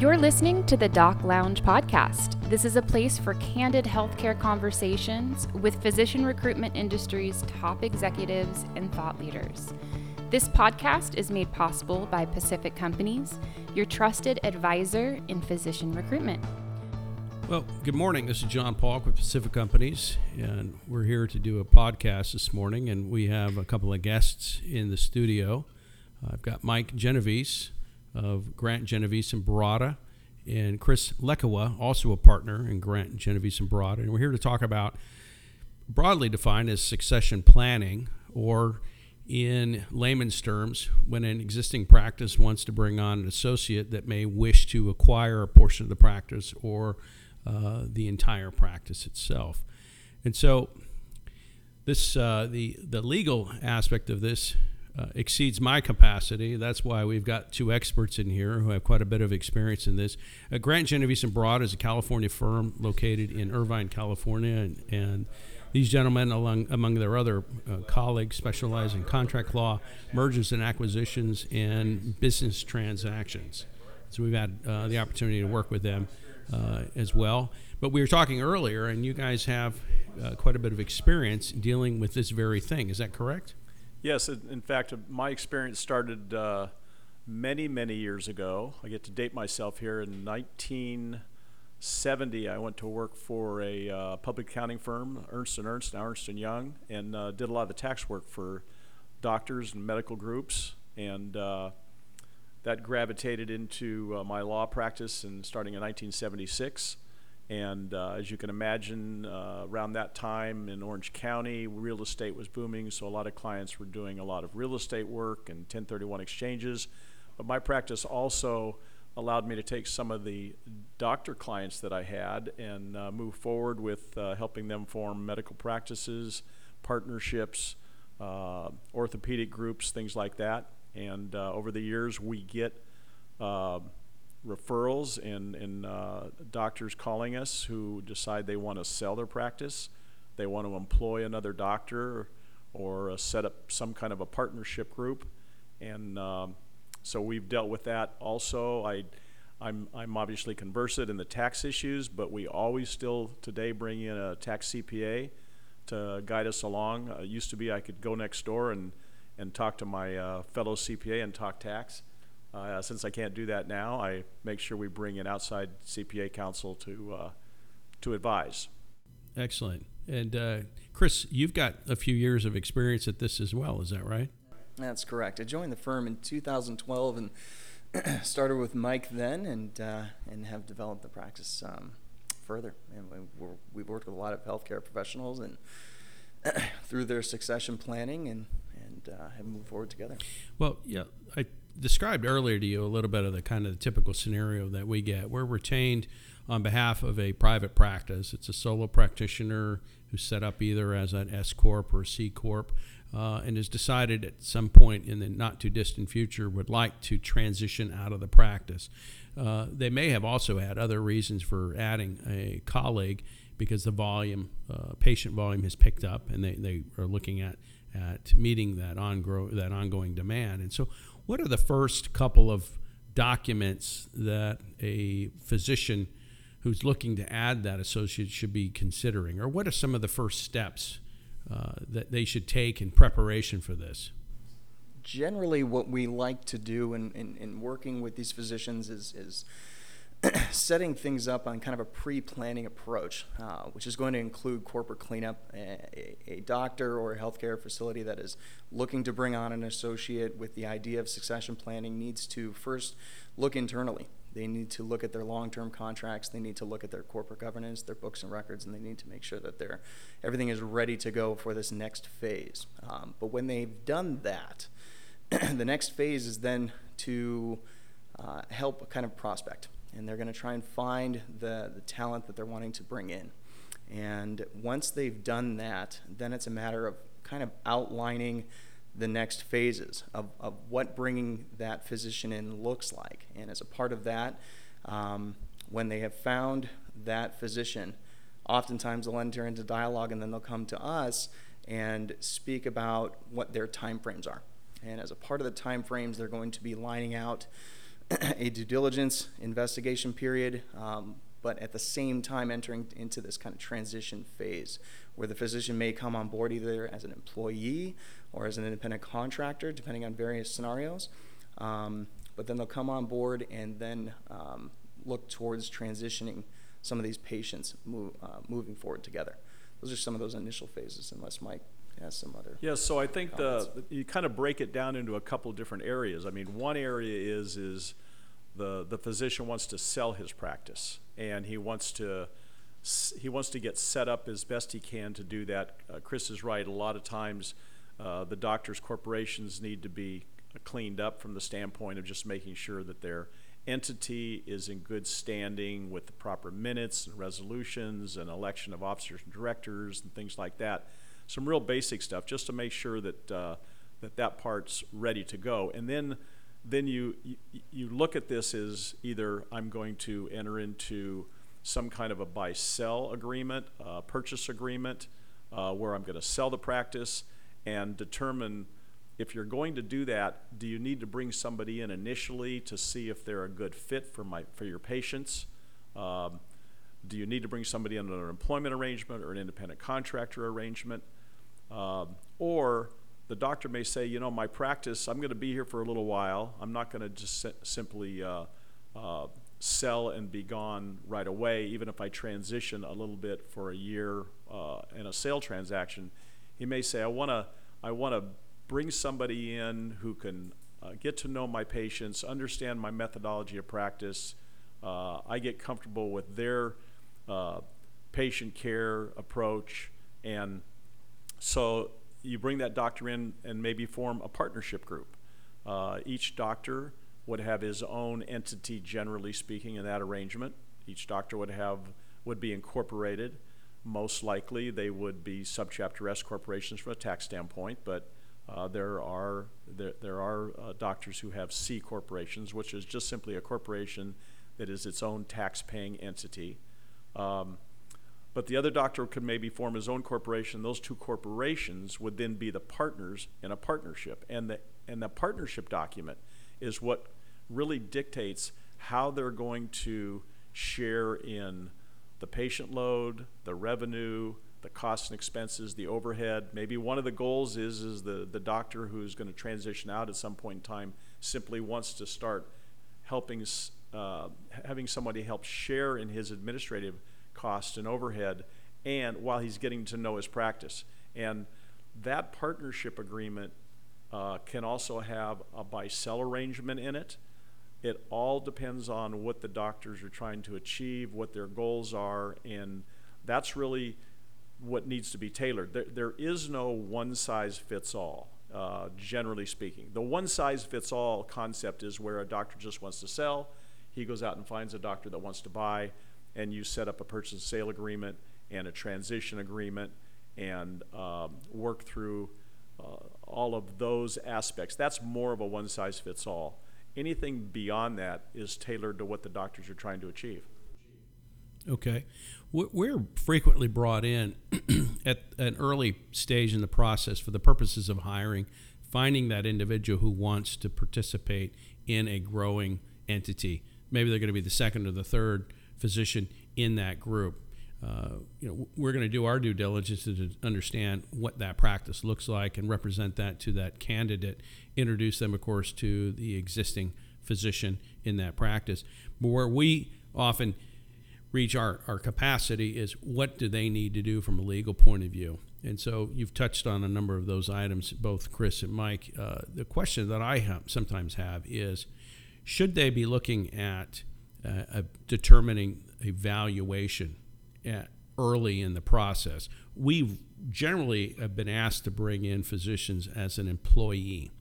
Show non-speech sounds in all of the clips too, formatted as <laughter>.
You're listening to the Doc Lounge podcast. This is a place for candid healthcare conversations with physician recruitment industry's top executives and thought leaders. This podcast is made possible by Pacific Companies, your trusted advisor in physician recruitment. Well, good morning. This is John Paulk with Pacific Companies, and we're here to do a podcast this morning. And we have a couple of guests in the studio. I've got Mike Genovese of Grant Genovese and Baratta, and Chris Lekawa, also a partner in Grant Genovese and Baratta. And we're here to talk about broadly defined as succession planning, or in layman's terms, when an existing practice wants to bring on an associate that may wish to acquire a portion of the practice or uh, the entire practice itself. And so, this uh, the the legal aspect of this uh, exceeds my capacity. That's why we've got two experts in here who have quite a bit of experience in this. Uh, Grant Genovese and Broad is a California firm located in Irvine, California, and, and these gentlemen, along, among their other uh, colleagues, specialize in contract law, mergers and acquisitions, and business transactions. So we've had uh, the opportunity to work with them uh, as well. But we were talking earlier, and you guys have quite a bit of experience dealing with this very thing. Is that correct? Yes, in fact, my experience started uh, many, many years ago. I get to date myself here. In 1970, I went to work for a uh, public accounting firm, Ernst and Ernst, now Ernst and Young, and uh, did a lot of the tax work for doctors and medical groups, and uh, that gravitated into uh, my law practice. And starting in 1976. And uh, as you can imagine, uh, around that time in Orange County, real estate was booming, so a lot of clients were doing a lot of real estate work and 1031 exchanges. But my practice also allowed me to take some of the doctor clients that I had and uh, move forward with uh, helping them form medical practices, partnerships, uh, orthopedic groups, things like that. And uh, over the years, we get referrals and, uh, doctors calling us who decide they want to sell their practice, they want to employ another doctor or uh, set up some kind of a partnership group. And um, so we've dealt with that also. I, I'm, I'm obviously conversant in the tax issues, but we always still today bring in a tax CPA to guide us along. Uh, used to be I could go next door and, and talk to my uh, fellow CPA and talk tax. Uh, since I can't do that now, I make sure we bring in outside CPA counsel to uh, to advise. Excellent. And uh, Chris, you've got a few years of experience at this as well. Is that right? That's correct. I joined the firm in 2012 and <clears throat> started with Mike then, and uh, and have developed the practice um, further. And we have worked with a lot of healthcare professionals and <clears throat> through their succession planning and and uh, have moved forward together. Well, yeah, I described earlier to you a little bit of the kind of the typical scenario that we get. We're retained on behalf of a private practice. It's a solo practitioner who's set up either as an S corp or a C corp, uh, and has decided at some point in the not too distant future would like to transition out of the practice. Uh, they may have also had other reasons for adding a colleague because the volume, uh, patient volume, has picked up, and they, they are looking at at meeting that ongoing that ongoing demand. And so, what are the first couple of documents that a physician who's looking to add that associate should be considering? Or what are some of the first steps uh, that they should take in preparation for this? Generally, what we like to do in, in, in working with these physicians is, is <clears throat> setting things up on kind of a pre-planning approach, uh, which is going to include corporate cleanup. A, a, doctor or a healthcare facility that is looking to bring on an associate with the idea of succession planning needs to first look internally. They need to look at their long-term contracts. They need to look at their corporate governance, their books and records, and they need to make sure that they're, everything is ready to go for this next phase. Um, but when they've done that, <clears throat> the next phase is then to uh, help kind of prospect and they're going to try and find the, the talent that they're wanting to bring in. And once they've done that, then it's a matter of kind of outlining the next phases of, of what bringing that physician in looks like. And as a part of that, um, when they have found that physician, oftentimes they'll enter into dialogue and then they'll come to us and speak about what their timeframes are. And as a part of the timeframes, they're going to be lining out a due diligence investigation period, um, but at the same time entering into this kind of transition phase where the physician may come on board either as an employee or as an independent contractor, depending on various scenarios. Um, but then they'll come on board and then um, look towards transitioning some of these patients move, uh, moving forward together. Those are some of those initial phases, unless Mike has some other. Yeah, so I think the, you kind of break it down into a couple different areas. I mean, one area is, is the, the physician wants to sell his practice, and he wants to, he wants to get set up as best he can to do that. Uh, Chris is right, a lot of times, uh, the doctors' corporations need to be cleaned up from the standpoint of just making sure that their entity is in good standing with the proper minutes and resolutions and election of officers and directors and things like that. Some real basic stuff, just to make sure that, uh, that that part's ready to go. And then, then you, you, you look at this as either I'm going to enter into some kind of a buy-sell agreement, uh, purchase agreement, uh, where I'm going to sell the practice and determine if you're going to do that, do you need to bring somebody in initially to see if they're a good fit for my for your patients? Um, do you need to bring somebody in under an employment arrangement or an independent contractor arrangement? Um, or the doctor may say, you know, my practice, I'm going to be here for a little while. I'm not going to just simply uh, uh, sell and be gone right away, even if I transition a little bit for a year uh, in a sale transaction. He may say, I want to, I want to bring somebody in who can uh, get to know my patients, understand my methodology of practice. Uh, I get comfortable with their uh, patient care approach, and so you bring that doctor in and maybe form a partnership group. Uh, each doctor would have his own entity, generally speaking, in that arrangement. Each doctor would have would be incorporated. Most likely, they would be subchapter S corporations from a tax standpoint, but uh, there are there, there are uh, doctors who have C corporations, which is just simply a corporation that is its own tax-paying entity. Um, but the other doctor could maybe form his own corporation. Those two corporations would then be the partners in a partnership, and the and the partnership document is what really dictates how they're going to share in the patient load, the revenue, the costs and expenses, the overhead. Maybe one of the goals is is the the doctor who's going to transition out at some point in time simply wants to start helping uh, having somebody help share in his administrative costs and overhead and while he's getting to know his practice. And that partnership agreement uh, can also have a buy-sell arrangement in it. It all depends on what the doctors are trying to achieve what their goals are and that's really what needs to be tailored. There, there is no one size fits all uh, generally speaking. The one size fits all concept is where a doctor just wants to sell he goes out and finds a doctor that wants to buy and you set up a purchase and sale agreement and a transition agreement and um, work through uh, all of those aspects. That's more of a one size fits all. Anything beyond that is tailored to what the doctors are trying to achieve. Okay. We- We're frequently brought in <clears throat> at an early stage in the process for the purposes of hiring, finding that individual who wants to participate in a growing entity. Maybe they're going to be the second or the third physician in that group. Uh, you know, we're going to do our due diligence to understand what that practice looks like and represent that to that candidate. Introduce them, of course, to the existing physician in that practice. But where we often reach our, our capacity is what do they need to do from a legal point of view? And so you've touched on a number of those items, both Chris and Mike. Uh, the question that I have, sometimes have is should they be looking at uh, a determining a valuation at, early in the process? We generally have been asked to bring in physicians as an employee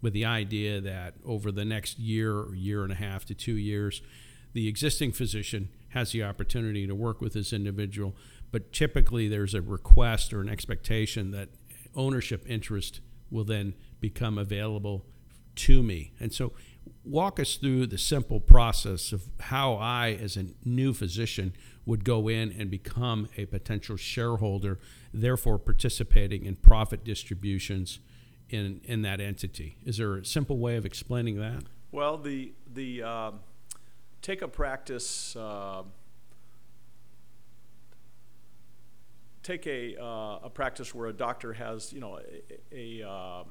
with the idea that over the next year or year and a half to two years, the existing physician has the opportunity to work with this individual, but typically there's a request or an expectation that ownership interest will then become available to me. And so, walk us through the simple process of how I, as a new physician, would go in and become a potential shareholder, therefore participating in profit distributions in, in that entity. Is there a simple way of explaining that? Well, the the um take a practice. Uh, take a uh, a practice where a doctor has you know a, a uh,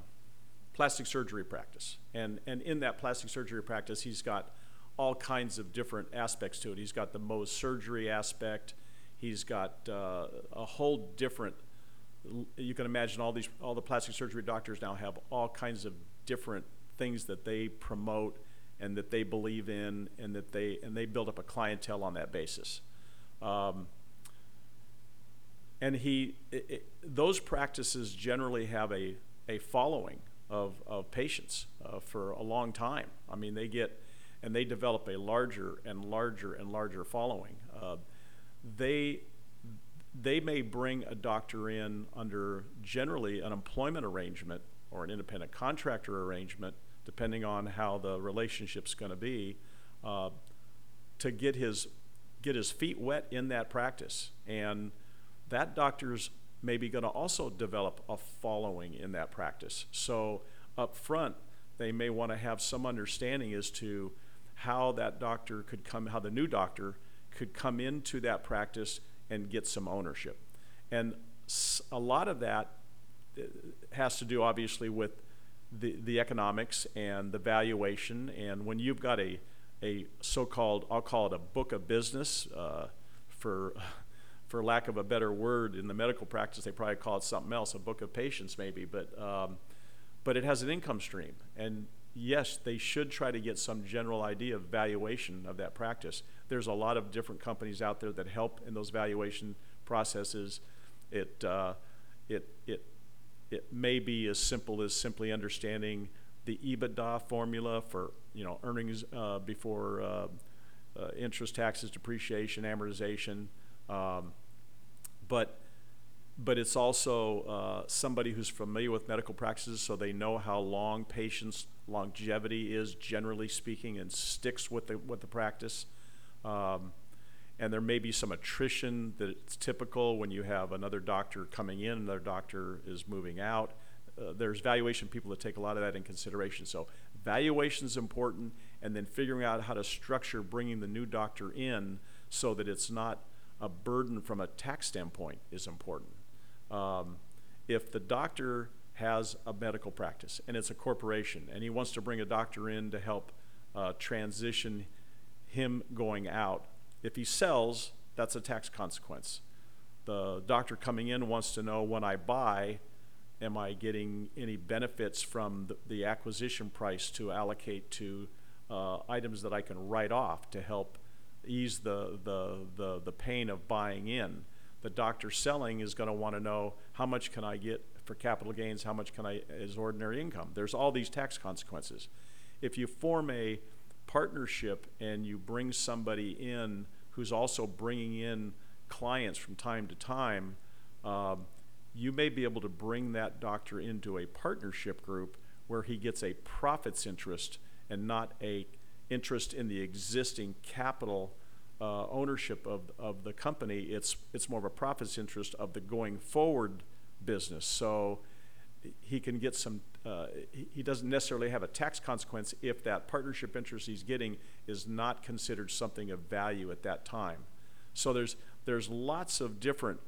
plastic surgery practice, and and in that plastic surgery practice, he's got all kinds of different aspects to it. He's got the Mohs surgery aspect. He's got uh, a whole different. You can imagine all these all the plastic surgery doctors now have all kinds of different things that they promote and that they believe in and that they and they build up a clientele on that basis. Um, and he it, it, those practices generally have a, a following of, of patients uh, for a long time. I mean, they get and they develop a larger and larger and larger following. Uh, they they may bring a doctor in under generally an employment arrangement or an independent contractor arrangement, depending on how the relationship's going to be, uh, to get his get his feet wet in that practice, and that doctor's maybe going to also develop a following in that practice. So up front, they may want to have some understanding as to how that doctor could come, how the new doctor could come into that practice and get some ownership. And a lot of that uh, has to do obviously with the, the economics and the valuation. And when you've got a, a so called, I'll call it a book of business, uh, for, for lack of a better word, in the medical practice, they probably call it something else, a book of patients maybe, but, um, but it has an income stream. And yes, they should try to get some general idea of valuation of that practice. There's a lot of different companies out there that help in those valuation processes. It, uh, it, it it may be as simple as simply understanding the EBITDA formula for you know earnings uh, before uh, uh, interest, taxes, depreciation, amortization, um, but but it's also uh, somebody who's familiar with medical practices, so they know how long patients' longevity is, generally speaking, and sticks with the with the practice. Um, and there may be some attrition that's typical when you have another doctor coming in, another doctor is moving out. Uh, there's valuation people that take a lot of that in consideration. So valuation is important, and then figuring out how to structure bringing the new doctor in so that it's not a burden from a tax standpoint is important. Um, if the doctor has a medical practice and it's a corporation and he wants to bring a doctor in to help uh, transition him going out if he sells, that's a tax consequence. The doctor coming in wants to know when I buy, am I getting any benefits from the, the acquisition price to allocate to uh, items that I can write off to help ease the, the, the, the pain of buying in. The doctor selling is going to want to know how much can I get for capital gains, how much can I as ordinary income. There's all these tax consequences. If you form a partnership and you bring somebody in who's also bringing in clients from time to time, um, you may be able to bring that doctor into a partnership group where he gets a profits interest and not a interest in the existing capital uh, ownership of, of the company. It's, it's more of a profits interest of the going forward business. So he can get some, uh, he, doesn't necessarily have a tax consequence if that partnership interest he's getting is not considered something of value at that time. So there's, there's lots of different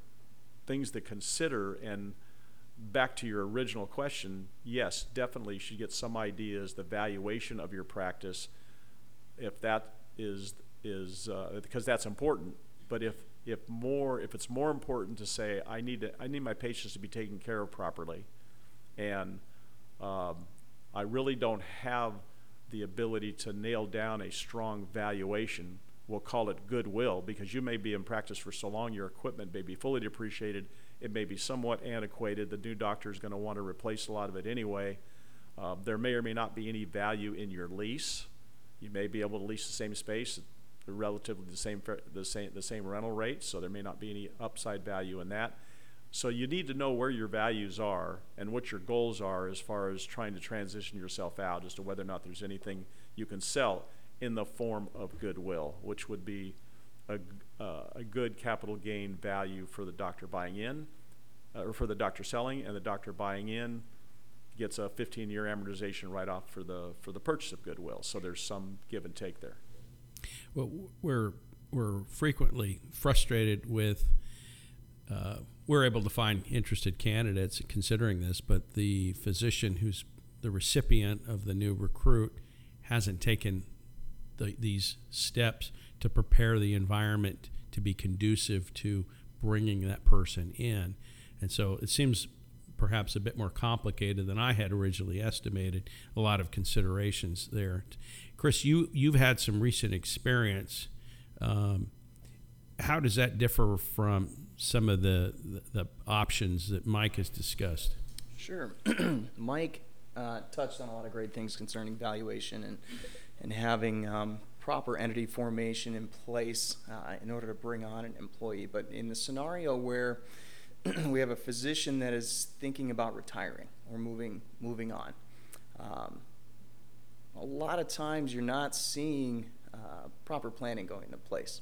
things to consider. And back to your original question, yes, definitely should get some ideas, the valuation of your practice, if that is, is uh, because that's important. But if, if more, if it's more important to say, I need, to, I need my patients to be taken care of properly, and um, I really don't have the ability to nail down a strong valuation. We'll call it goodwill because you may be in practice for so long, your equipment may be fully depreciated, it may be somewhat antiquated. The new doctor is going to want to replace a lot of it anyway. Uh, there may or may not be any value in your lease. You may be able to lease the same space at relatively the same the same the same rental rate, so there may not be any upside value in that. So you need to know where your values are and what your goals are as far as trying to transition yourself out as to whether or not there's anything you can sell in the form of goodwill, which would be a, uh, a good capital gain value for the doctor buying in, uh, or for the doctor selling and the doctor buying in gets a 15-year amortization write-off for the for the purchase of goodwill. So there's some give and take there. Well, we're we're frequently frustrated with. Uh, we're able to find interested candidates considering this, but the physician who's the recipient of the new recruit hasn't taken the, these steps to prepare the environment to be conducive to bringing that person in. And so it seems perhaps a bit more complicated than I had originally estimated. A lot of considerations there. Chris, you you've had some recent experience. Um, how does that differ from some of the, the, the options that Mike has discussed? Sure, <clears throat> Mike uh, touched on a lot of great things concerning valuation and and having um, proper entity formation in place uh, in order to bring on an employee. But in the scenario where <clears throat> we have a physician that is thinking about retiring or moving moving on, um, a lot of times you're not seeing uh, proper planning going into place,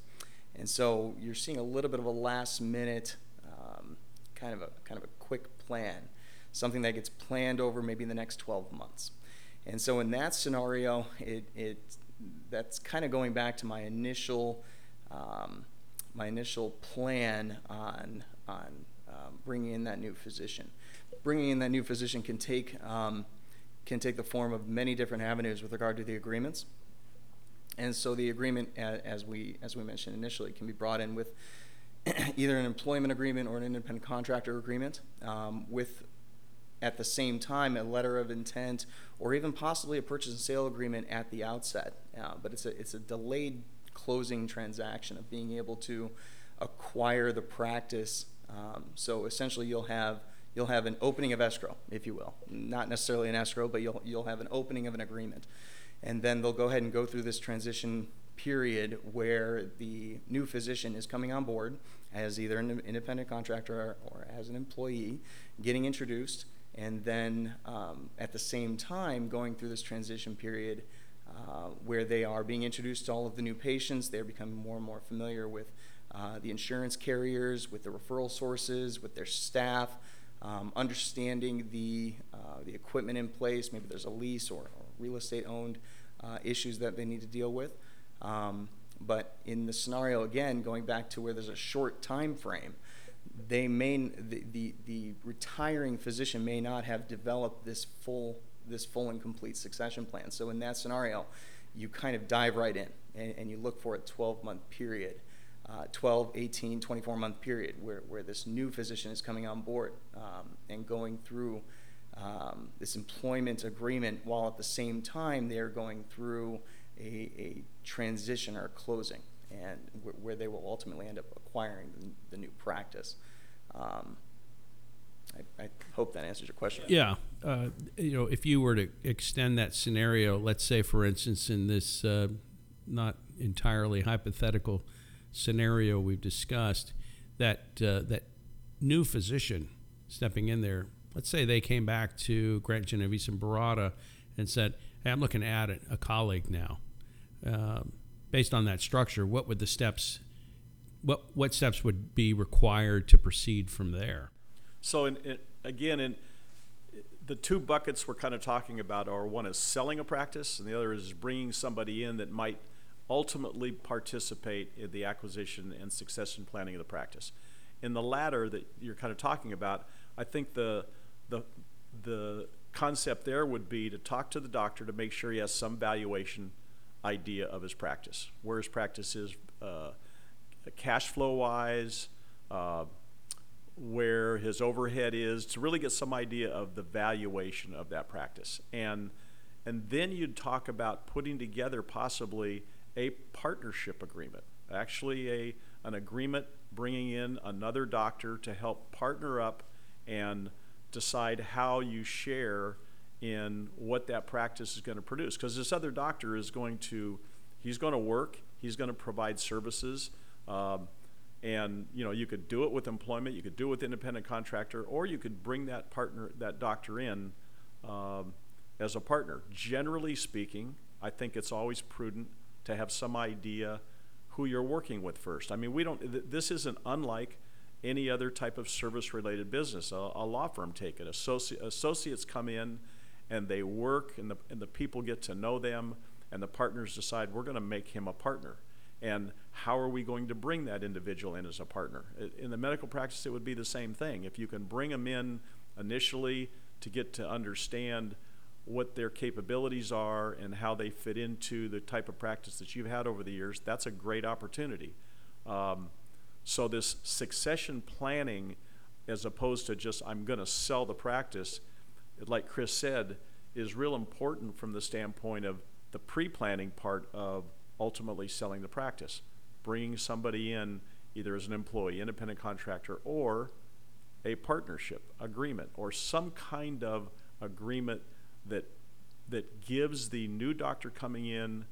and so you're seeing a little bit of a last minute um, kind of a kind of a quick plan, something that gets planned over maybe in the next 12 months. And so in that scenario, it, it that's kind of going back to my initial um, my initial plan on on bringing in that new physician. Bringing in that new physician can take um, can take the form of many different avenues with regard to the agreements. And so the agreement, as we as we mentioned initially, can be brought in with <clears throat> either an employment agreement or an independent contractor agreement um, with at the same time a letter of intent or even possibly a purchase and sale agreement at the outset. Uh, but it's a, it's a delayed closing transaction of being able to acquire the practice. Um, so essentially, you'll have you'll have an opening of escrow, if you will, not necessarily an escrow, but you'll you'll have an opening of an agreement, and then they'll go ahead and go through this transition period where the new physician is coming on board as either an independent contractor or, as an employee, getting introduced and then um, at the same time going through this transition period uh, where they are being introduced to all of the new patients, they're becoming more and more familiar with uh, the insurance carriers, with the referral sources, with their staff, um, understanding the, uh, the equipment in place, maybe there's a lease or, or real estate owned uh, issues that they need to deal with. Um, but in the scenario, again, going back to where there's a short time frame, they may the, the, the retiring physician may not have developed this full this full and complete succession plan. So in that scenario, you kind of dive right in and, and you look for a 12 month period, uh, 12, 18, 24 month period where, where this new physician is coming on board um, and going through um, this employment agreement while at the same time they're going through a, a transition or closing and where they will ultimately end up acquiring the, the new practice. Um, I, I, hope that answers your question. Yeah, uh, you know, if you were to extend that scenario, let's say, for instance, in this uh, not entirely hypothetical scenario we've discussed, that uh, that new physician stepping in there, let's say they came back to Grant Genovese and Baratta and said, "Hey, I'm looking at a colleague now." Um, based on that structure, what would the steps what what steps would be required to proceed from there? So, in, in, again, in the two buckets we're kind of talking about are one is selling a practice, and the other is bringing somebody in that might ultimately participate in the acquisition and succession planning of the practice. In the latter that you're kind of talking about, I think the the the concept there would be to talk to the doctor to make sure he has some valuation idea of his practice, where his practice is uh, cash flow wise, uh, where his overhead is, to really get some idea of the valuation of that practice. And, and then you'd talk about putting together possibly a partnership agreement, actually a, an agreement bringing in another doctor to help partner up and decide how you share in what that practice is going to produce. Because this other doctor is going to he's going to work he's going to provide services um, and you know you could do it with employment you could do it with independent contractor or you could bring that partner that doctor in um, as a partner. Generally speaking i think it's always prudent to have some idea who you're working with first i mean we don't th- this isn't unlike any other type of service related business. A, a law firm take it. Associ- associates come in and they work, and the, and the people get to know them, and the partners decide we're going to make him a partner. And how are we going to bring that individual in as a partner? In the medical practice, it would be the same thing. If you can bring them in initially to get to understand what their capabilities are and how they fit into the type of practice that you've had over the years, that's a great opportunity. Um, so, this succession planning, as opposed to just, I'm going to sell the practice, like Chris said, is real important from the standpoint of the pre planning part of ultimately selling the practice. Bringing somebody in either as an employee, independent contractor, or a partnership agreement, or some kind of agreement that that gives the new doctor coming in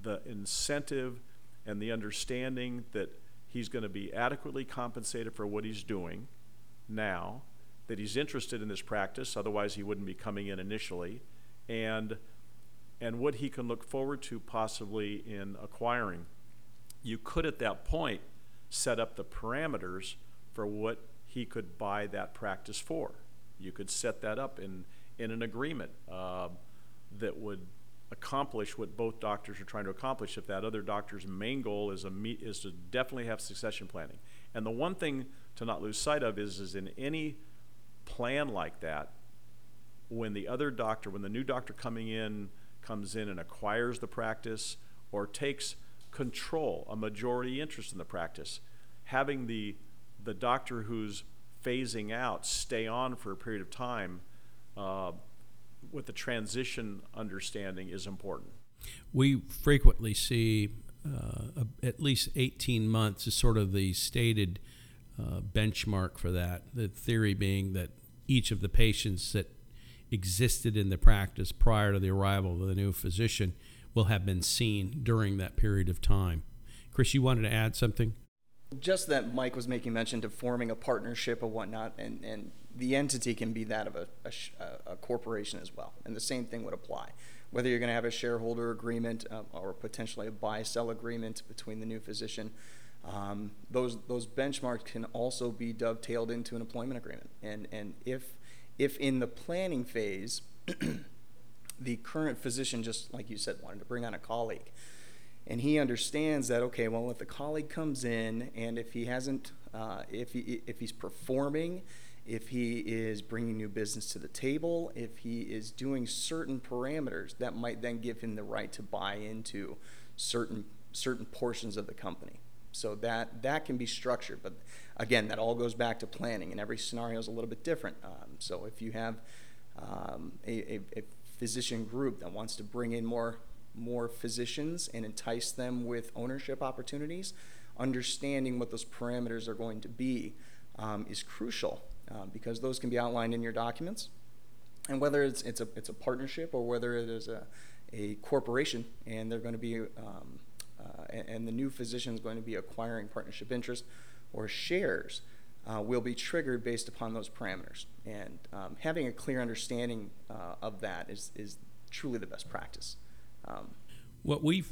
the incentive and the understanding that he's going to be adequately compensated for what he's doing now, that he's interested in this practice, otherwise he wouldn't be coming in initially, and and what he can look forward to possibly in acquiring. You could at that point set up the parameters for what he could buy that practice for. You could set that up in in an agreement uh, that would accomplish what both doctors are trying to accomplish if that other doctor's main goal is, a is to definitely have succession planning. And the one thing to not lose sight of is, is in any plan like that, when the other doctor, when the new doctor coming in comes in and acquires the practice or takes control, a majority interest in the practice, having the, the doctor who's phasing out stay on for a period of time uh, with the transition understanding is important. We frequently see uh, at least 18 months is sort of the stated uh, benchmark for that. The theory being that each of the patients that existed in the practice prior to the arrival of the new physician will have been seen during that period of time. Chris, you wanted to add something? Just that Mike was making mention to forming a partnership or whatnot, and, and the entity can be that of a, a, a, corporation as well. And the same thing would apply. Whether you're going to have a shareholder agreement uh, or potentially a buy sell agreement between the new physician, um, those, those benchmarks can also be dovetailed into an employment agreement. And, and if, if in the planning phase, <clears throat> the current physician, just like you said, wanted to bring on a colleague, and he understands that okay well if the colleague comes in and if he hasn't uh, if he if he's performing if he is bringing new business to the table, if he is doing certain parameters that might then give him the right to buy into certain certain portions of the company. So that that can be structured, but again, that all goes back to planning, and every scenario is a little bit different. Um, so if you have um, a, a, a physician group that wants to bring in more more physicians and entice them with ownership opportunities, understanding what those parameters are going to be um, is crucial um, because those can be outlined in your documents. And whether it's, it's, a, it's a partnership or whether it is a, a corporation and they're going to be, um, uh, and, the new physician is going to be acquiring partnership interest or shares, uh, will be triggered based upon those parameters. And um, having a clear understanding uh, of that is, is truly the best practice. Um, what we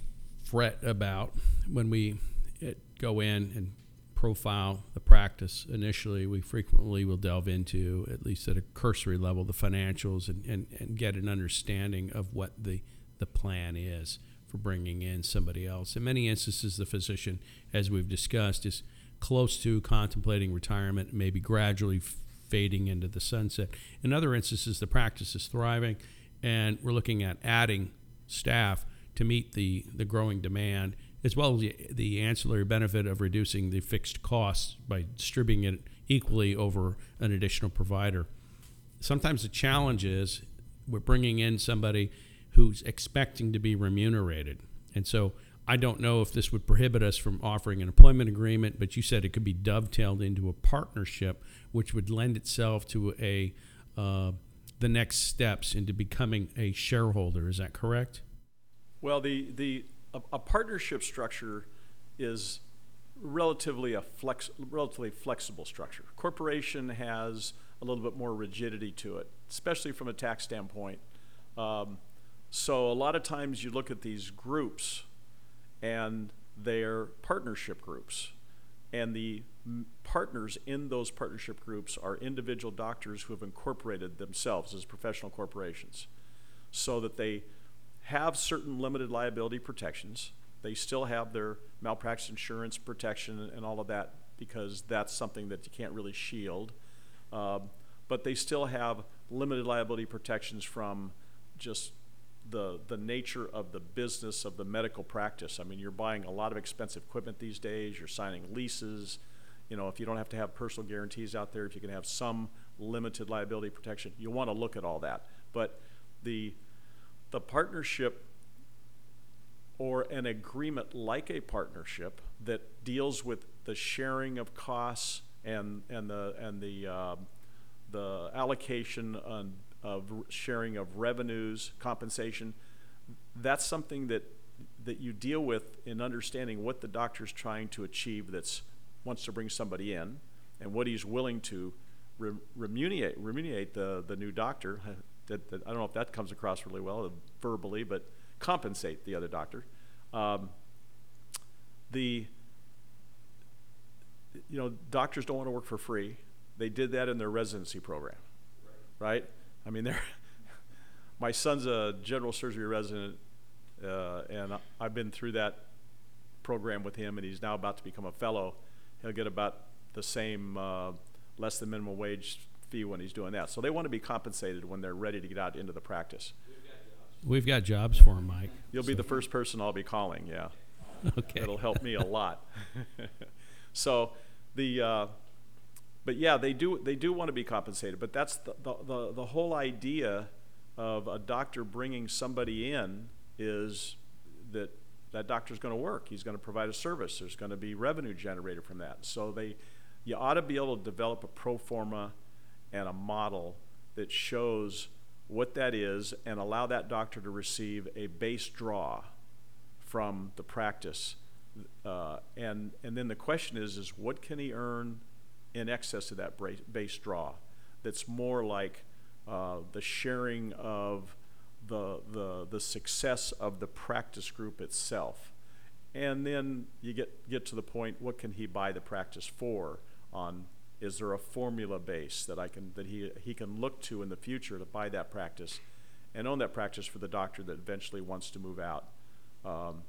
fret about when we uh, go in and profile the practice initially, we frequently will delve into, at least at a cursory level, the financials and, and, and get an understanding of what the, the plan is for bringing in somebody else. In many instances, the physician, as we've discussed, is close to contemplating retirement, maybe gradually fading into the sunset. In other instances, the practice is thriving, and we're looking at adding staff to meet the, the growing demand as well as the, ancillary benefit of reducing the fixed costs by distributing it equally over an additional provider. Sometimes the challenge is we're bringing in somebody who's expecting to be remunerated. And so I don't know if this would prohibit us from offering an employment agreement, but you said it could be dovetailed into a partnership, which would lend itself to a uh, the next steps into becoming a shareholder. Is that correct? Well, the the a, a partnership structure is relatively a flex, relatively flexible structure. Corporation has a little bit more rigidity to it, especially from a tax standpoint. Um, so a lot of times you look at these groups, and they're partnership groups, and the partners in those partnership groups are individual doctors who have incorporated themselves as professional corporations so that they have certain limited liability protections. They still have their malpractice insurance protection and all of that because that's something that you can't really shield. Um, but they still have limited liability protections from just the the nature of the business of the medical practice. I mean, you're buying a lot of expensive equipment these days. You're signing leases. You know, if you don't have to have personal guarantees out there, if you can have some limited liability protection, you want to look at all that. But the the partnership or an agreement like a partnership that deals with the sharing of costs and and the and the uh, the allocation on, of sharing of revenues, compensation. That's something that that you deal with in understanding what the doctor's trying to achieve. That's wants to bring somebody in, and what he's willing to re- remunerate remunerate the the new doctor. That, that, I don't know if that comes across really well verbally, but compensate the other doctor. Um, the you know doctors don't want to work for free. They did that in their residency program, right? right? I mean, <laughs> my son's a general surgery resident, uh, and I've been through that program with him, and he's now about to become a fellow. He'll get about the same uh, less than minimum wage fee when he's doing that. So they want to be compensated when they're ready to get out into the practice. We've got jobs for him, Mike. You'll so. be the first person I'll be calling. Yeah. <laughs> Okay. It'll help me a lot. <laughs> so the uh, but yeah, they do they do want to be compensated. But that's the, the, the, the whole idea of a doctor bringing somebody in is that that doctor's going to work. He's going to provide a service. There's going to be revenue generated from that. So they, you ought to be able to develop a pro forma and a model that shows what that is and allow that doctor to receive a base draw from the practice. Uh, and, and then the question is, is what can he earn in excess of that base draw that's more like uh, the sharing of the, the, the success of the practice group itself. And then you get, get to the point, what can he buy the practice for on is there a formula base that I can that he he can look to in the future to buy that practice and own that practice for the doctor that eventually wants to move out. Um,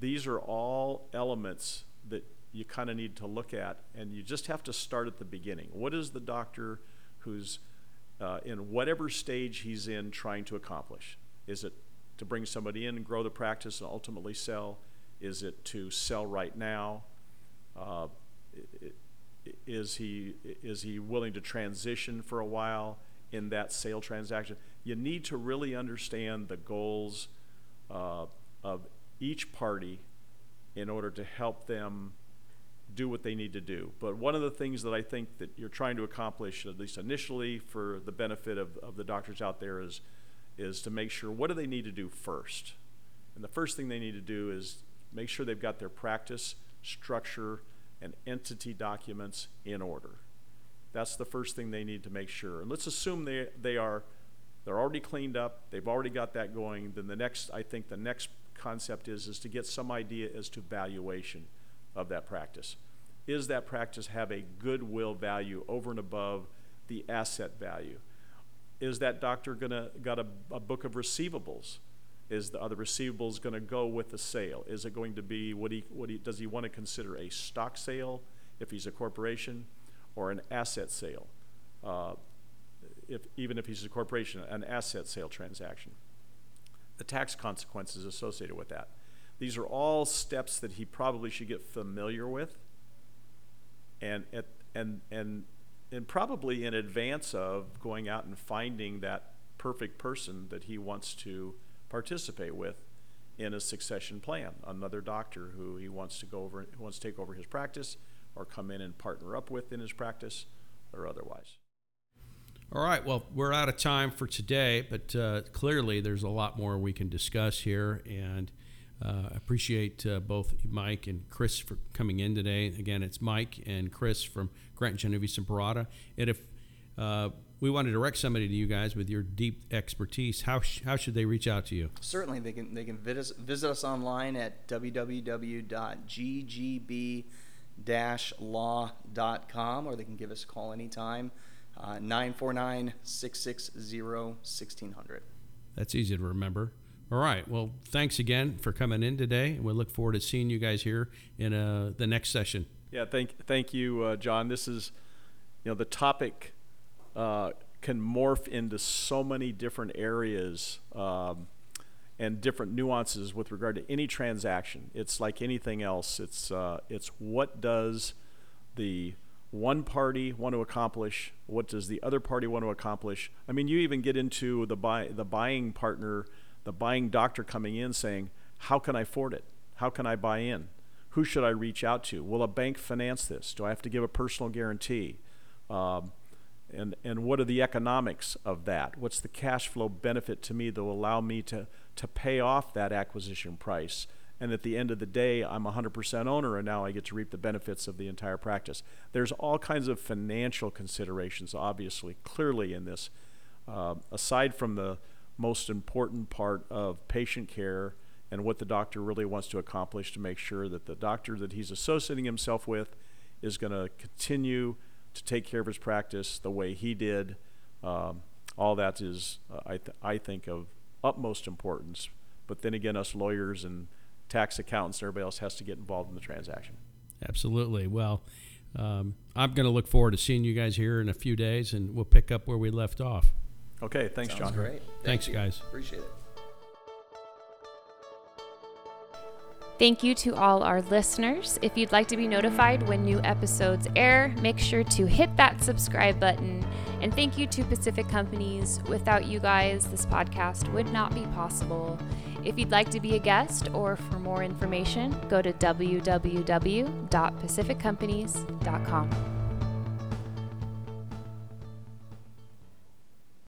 these are all elements that you kind of need to look at, and you just have to start at the beginning. What is the doctor who's uh, in whatever stage he's in trying to accomplish? Is it to bring somebody in and grow the practice and ultimately sell? Is it to sell right now? Uh, it, is he is he willing to transition for a while in that sale transaction? You need to really understand the goals uh, of each party in order to help them do what they need to do. But one of the things that I think that you're trying to accomplish, at least initially, for the benefit of, of the doctors out there, is is to make sure what do they need to do first. And the first thing they need to do is make sure they've got their practice structure and entity documents in order. That's the first thing they need to make sure. And let's assume they, they are they're already cleaned up, they've already got that going. Then the next I think the next concept is is to get some idea as to valuation of that practice. Is that practice have a goodwill value over and above the asset value? Is that doctor gonna got a, a book of receivables? Is the, are the receivables going to go with the sale? Is it going to be what he what he does he want to consider a stock sale if he's a corporation, or an asset sale? Uh, if even if he's a corporation, an asset sale transaction. The tax consequences associated with that. These are all steps that he probably should get familiar with, and at, and and and probably in advance of going out and finding that perfect person that he wants to participate with in a succession plan. Another doctor who he wants to go over, who wants to take over his practice, or come in and partner up with in his practice, or otherwise. All right. Well, we're out of time for today, but uh, clearly there's a lot more we can discuss here, and uh, appreciate uh, both Mike and Chris for coming in today. Again, it's Mike and Chris from Grant Genovese and Baratta. And if uh, we want to direct somebody to you guys with your deep expertise, how, sh- how should they reach out to you? Certainly, they can they can visit us, visit us online at www.ggb law.com or they can give us a call anytime. Uh, 949 660 1600. That's easy to remember. All right. Well, thanks again for coming in today. and We look forward to seeing you guys here in uh, the next session. Yeah, thank thank you, uh, John. This is, you know, the topic uh, can morph into so many different areas um, and different nuances with regard to any transaction. It's like anything else. It's uh, it's what does the one party want to accomplish? What does the other party want to accomplish? I mean, you even get into the buy the buying partner, the buying doctor coming in saying, "How can I afford it? How can I buy in?" Who should I reach out to? Will a bank finance this? Do I have to give a personal guarantee? Um, and, and what are the economics of that? What's the cash flow benefit to me that will allow me to, to pay off that acquisition price? And at the end of the day, I'm 100% owner, and now I get to reap the benefits of the entire practice. There's all kinds of financial considerations, obviously, clearly in this. Uh, aside from the most important part of patient care and what the doctor really wants to accomplish to make sure that the doctor that he's associating himself with is going to continue to take care of his practice the way he did. Um, all that is, uh, I, th- I think, of utmost importance. But then again, us lawyers and tax accountants and everybody else has to get involved in the transaction. Absolutely. Well, um, I'm going to look forward to seeing you guys here in a few days, and we'll pick up where we left off. Okay, thanks, Sounds John. great. Thanks, you. guys. Appreciate it. Thank you to all our listeners. If you'd like to be notified when new episodes air, make sure to hit that subscribe button. And thank you to Pacific Companies. Without you guys, this podcast would not be possible. If you'd like to be a guest or for more information, go to www.pacificcompanies.com.